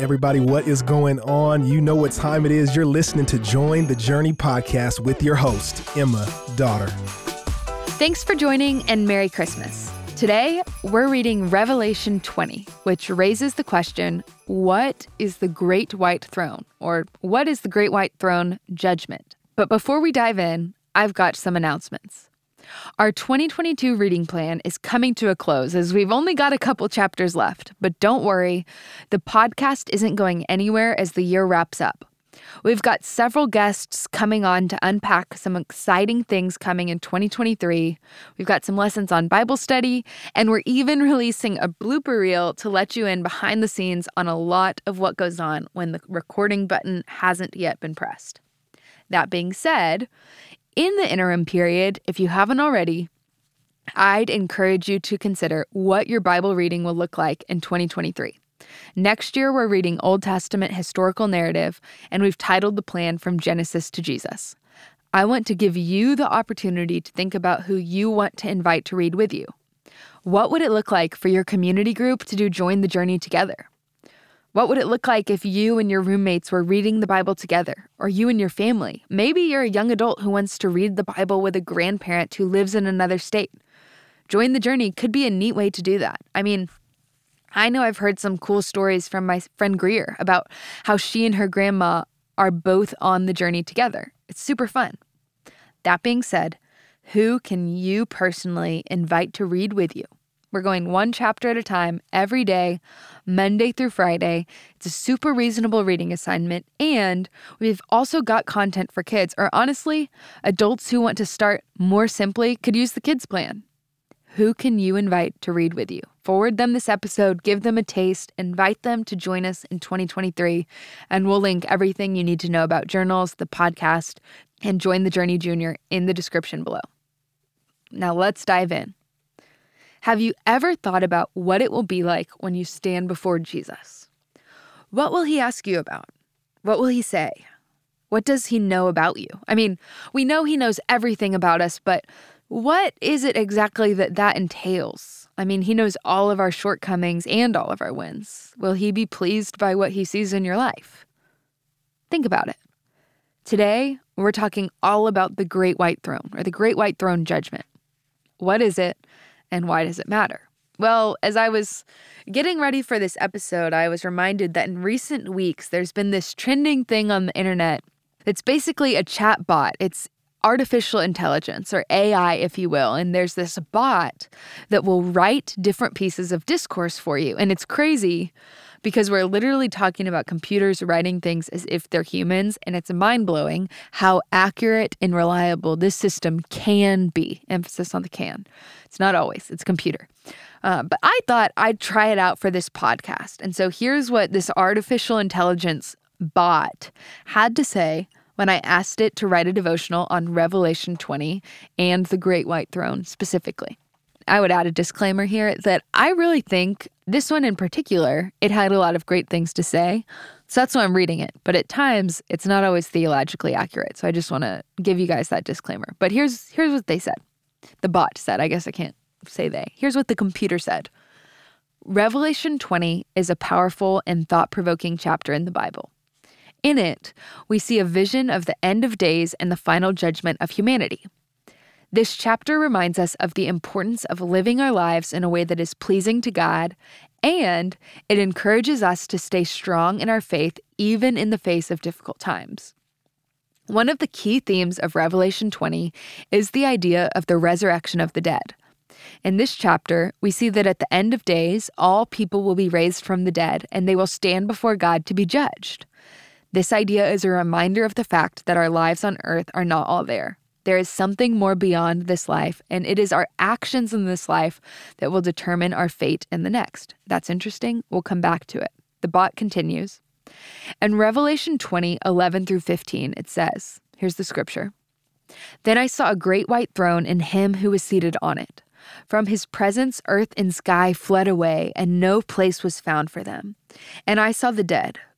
Everybody, what is going on? You know what time it is. You're listening to Join the Journey podcast with your host, Emma Dotter. Thanks for joining and Merry Christmas. Today, we're reading Revelation 20, which raises the question what is the Great White Throne? Or what is the Great White Throne judgment? But before we dive in, I've got some announcements. Our 2022 reading plan is coming to a close as we've only got a couple chapters left, but don't worry, the podcast isn't going anywhere as the year wraps up. We've got several guests coming on to unpack some exciting things coming in 2023. We've got some lessons on Bible study, and we're even releasing a blooper reel to let you in behind the scenes on a lot of what goes on when the recording button hasn't yet been pressed. That being said, in the interim period, if you haven't already, I'd encourage you to consider what your Bible reading will look like in 2023. Next year, we're reading Old Testament historical narrative, and we've titled the plan From Genesis to Jesus. I want to give you the opportunity to think about who you want to invite to read with you. What would it look like for your community group to do Join the Journey together? What would it look like if you and your roommates were reading the Bible together, or you and your family? Maybe you're a young adult who wants to read the Bible with a grandparent who lives in another state. Join the Journey could be a neat way to do that. I mean, I know I've heard some cool stories from my friend Greer about how she and her grandma are both on the journey together. It's super fun. That being said, who can you personally invite to read with you? We're going one chapter at a time every day, Monday through Friday. It's a super reasonable reading assignment, and we've also got content for kids, or honestly, adults who want to start more simply could use the kids' plan. Who can you invite to read with you? Forward them this episode, give them a taste, invite them to join us in 2023, and we'll link everything you need to know about journals, the podcast, and Join the Journey Junior in the description below. Now let's dive in. Have you ever thought about what it will be like when you stand before Jesus? What will he ask you about? What will he say? What does he know about you? I mean, we know he knows everything about us, but what is it exactly that that entails? I mean, he knows all of our shortcomings and all of our wins. Will he be pleased by what he sees in your life? Think about it. Today, we're talking all about the Great White Throne or the Great White Throne Judgment. What is it? And why does it matter? Well, as I was getting ready for this episode, I was reminded that in recent weeks, there's been this trending thing on the internet. It's basically a chat bot. It's artificial intelligence or AI, if you will. And there's this bot that will write different pieces of discourse for you. And it's crazy because we're literally talking about computers writing things as if they're humans, and it's mind blowing how accurate and reliable this system can be. Emphasis on the can. It's not always, it's computer. Uh, but I thought I'd try it out for this podcast. And so here's what this artificial intelligence bot had to say when I asked it to write a devotional on Revelation 20 and the Great White Throne specifically. I would add a disclaimer here that I really think this one in particular, it had a lot of great things to say. So that's why I'm reading it. But at times, it's not always theologically accurate. So I just want to give you guys that disclaimer. But here's here's what they said. The bot said, I guess I can't say they. Here's what the computer said. Revelation 20 is a powerful and thought-provoking chapter in the Bible. In it, we see a vision of the end of days and the final judgment of humanity. This chapter reminds us of the importance of living our lives in a way that is pleasing to God, and it encourages us to stay strong in our faith even in the face of difficult times. One of the key themes of Revelation 20 is the idea of the resurrection of the dead. In this chapter, we see that at the end of days, all people will be raised from the dead and they will stand before God to be judged. This idea is a reminder of the fact that our lives on earth are not all there. There is something more beyond this life, and it is our actions in this life that will determine our fate in the next. That's interesting. We'll come back to it. The bot continues. In Revelation 20, 11 through 15, it says, here's the scripture. Then I saw a great white throne and him who was seated on it. From his presence, earth and sky fled away, and no place was found for them. And I saw the dead,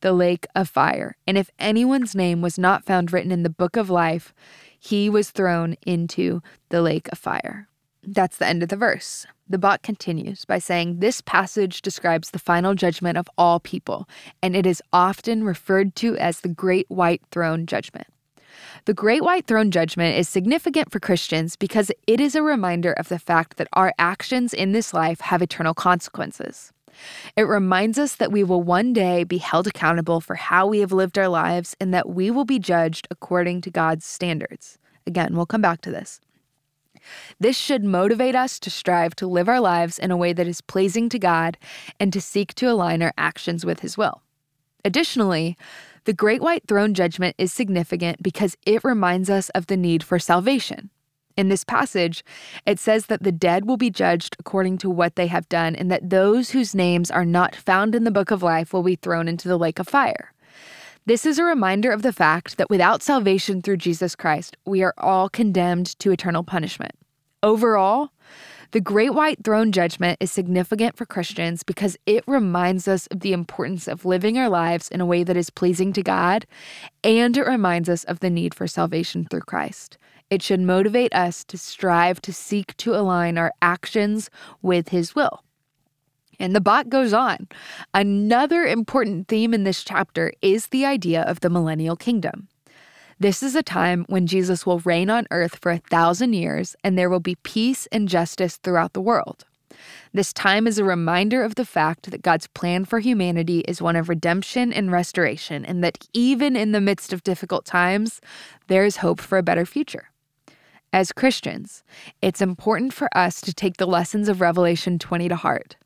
the lake of fire. And if anyone's name was not found written in the book of life, he was thrown into the lake of fire. That's the end of the verse. The bot continues by saying this passage describes the final judgment of all people, and it is often referred to as the Great White Throne Judgment. The Great White Throne Judgment is significant for Christians because it is a reminder of the fact that our actions in this life have eternal consequences. It reminds us that we will one day be held accountable for how we have lived our lives and that we will be judged according to God's standards. Again, we'll come back to this. This should motivate us to strive to live our lives in a way that is pleasing to God and to seek to align our actions with His will. Additionally, the Great White Throne Judgment is significant because it reminds us of the need for salvation. In this passage, it says that the dead will be judged according to what they have done, and that those whose names are not found in the book of life will be thrown into the lake of fire. This is a reminder of the fact that without salvation through Jesus Christ, we are all condemned to eternal punishment. Overall, the Great White Throne Judgment is significant for Christians because it reminds us of the importance of living our lives in a way that is pleasing to God, and it reminds us of the need for salvation through Christ. It should motivate us to strive to seek to align our actions with His will. And the bot goes on. Another important theme in this chapter is the idea of the millennial kingdom. This is a time when Jesus will reign on earth for a thousand years and there will be peace and justice throughout the world. This time is a reminder of the fact that God's plan for humanity is one of redemption and restoration, and that even in the midst of difficult times, there is hope for a better future. As Christians, it's important for us to take the lessons of Revelation 20 to heart.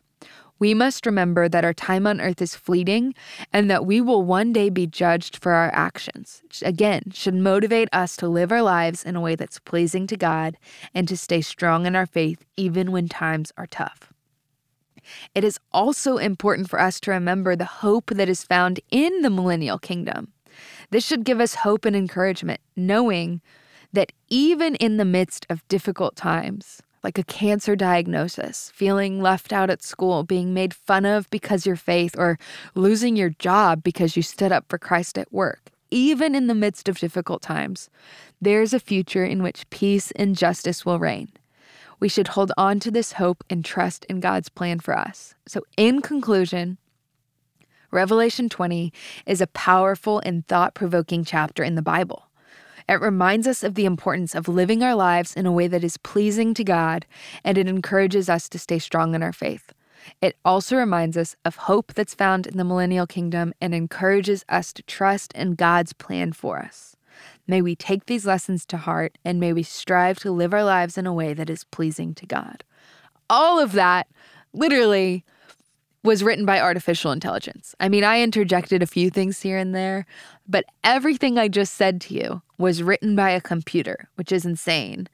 We must remember that our time on earth is fleeting and that we will one day be judged for our actions. Again, should motivate us to live our lives in a way that's pleasing to God and to stay strong in our faith even when times are tough. It is also important for us to remember the hope that is found in the millennial kingdom. This should give us hope and encouragement, knowing that even in the midst of difficult times, like a cancer diagnosis, feeling left out at school, being made fun of because your faith, or losing your job because you stood up for Christ at work. Even in the midst of difficult times, there's a future in which peace and justice will reign. We should hold on to this hope and trust in God's plan for us. So, in conclusion, Revelation 20 is a powerful and thought provoking chapter in the Bible. It reminds us of the importance of living our lives in a way that is pleasing to God, and it encourages us to stay strong in our faith. It also reminds us of hope that's found in the millennial kingdom and encourages us to trust in God's plan for us. May we take these lessons to heart and may we strive to live our lives in a way that is pleasing to God. All of that, literally, was written by artificial intelligence. I mean, I interjected a few things here and there, but everything I just said to you was written by a computer, which is insane.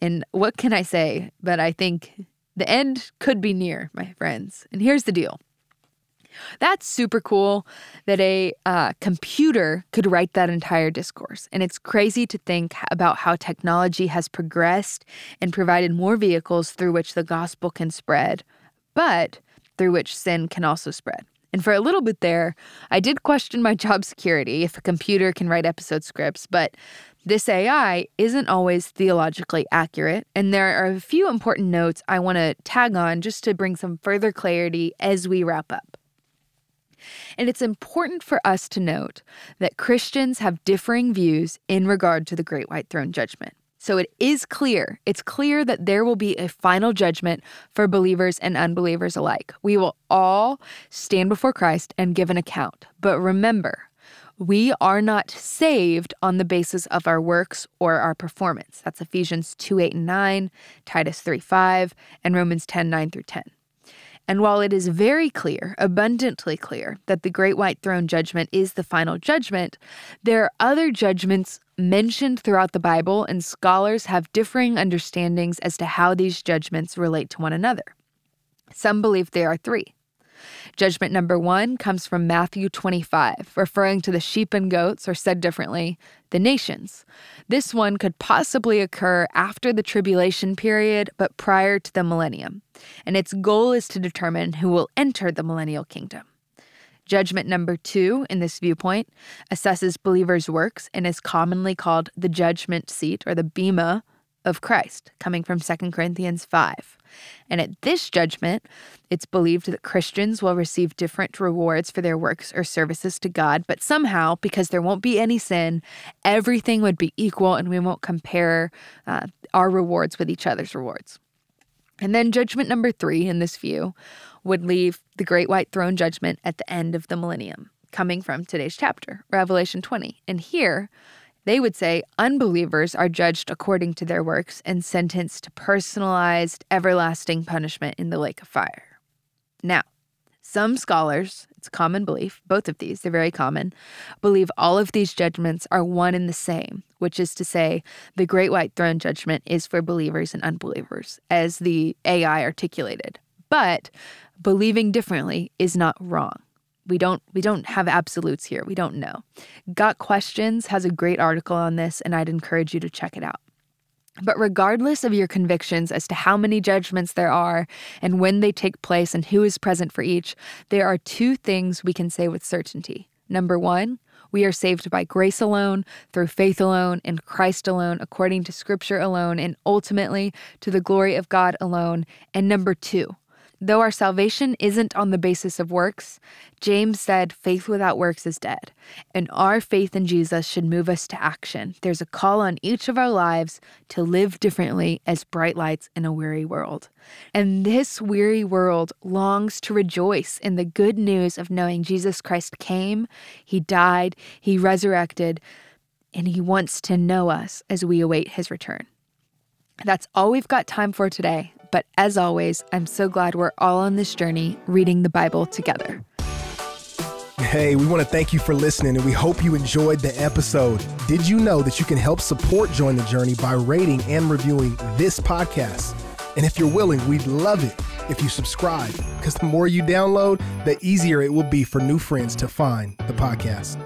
And what can I say? But I think the end could be near, my friends. And here's the deal. That's super cool that a uh, computer could write that entire discourse. And it's crazy to think about how technology has progressed and provided more vehicles through which the gospel can spread. But through which sin can also spread. And for a little bit there, I did question my job security if a computer can write episode scripts, but this AI isn't always theologically accurate, and there are a few important notes I want to tag on just to bring some further clarity as we wrap up. And it's important for us to note that Christians have differing views in regard to the Great White Throne Judgment. So it is clear, it's clear that there will be a final judgment for believers and unbelievers alike. We will all stand before Christ and give an account. But remember, we are not saved on the basis of our works or our performance. That's Ephesians 2 8 and 9, Titus 3 5, and Romans 10 9 through 10. And while it is very clear, abundantly clear, that the Great White Throne Judgment is the final judgment, there are other judgments mentioned throughout the Bible, and scholars have differing understandings as to how these judgments relate to one another. Some believe there are three. Judgment number one comes from Matthew 25, referring to the sheep and goats, or said differently, the nations. This one could possibly occur after the tribulation period, but prior to the millennium. And its goal is to determine who will enter the millennial kingdom. Judgment number two in this viewpoint assesses believers' works and is commonly called the judgment seat or the bema of Christ, coming from 2 Corinthians 5. And at this judgment, it's believed that Christians will receive different rewards for their works or services to God, but somehow, because there won't be any sin, everything would be equal and we won't compare uh, our rewards with each other's rewards. And then judgment number three in this view would leave the great white throne judgment at the end of the millennium, coming from today's chapter, Revelation 20. And here, they would say unbelievers are judged according to their works and sentenced to personalized, everlasting punishment in the lake of fire. Now, some scholars, it's common belief, both of these, they're very common, believe all of these judgments are one and the same, which is to say, the Great White Throne judgment is for believers and unbelievers, as the AI articulated. But believing differently is not wrong. We don't we don't have absolutes here. We don't know. Got Questions has a great article on this and I'd encourage you to check it out. But regardless of your convictions as to how many judgments there are and when they take place and who is present for each, there are two things we can say with certainty. Number 1, we are saved by grace alone, through faith alone, in Christ alone, according to Scripture alone, and ultimately to the glory of God alone. And number two, Though our salvation isn't on the basis of works, James said faith without works is dead. And our faith in Jesus should move us to action. There's a call on each of our lives to live differently as bright lights in a weary world. And this weary world longs to rejoice in the good news of knowing Jesus Christ came, He died, He resurrected, and He wants to know us as we await His return. That's all we've got time for today. But as always, I'm so glad we're all on this journey reading the Bible together. Hey, we want to thank you for listening and we hope you enjoyed the episode. Did you know that you can help support Join the Journey by rating and reviewing this podcast? And if you're willing, we'd love it if you subscribe because the more you download, the easier it will be for new friends to find the podcast.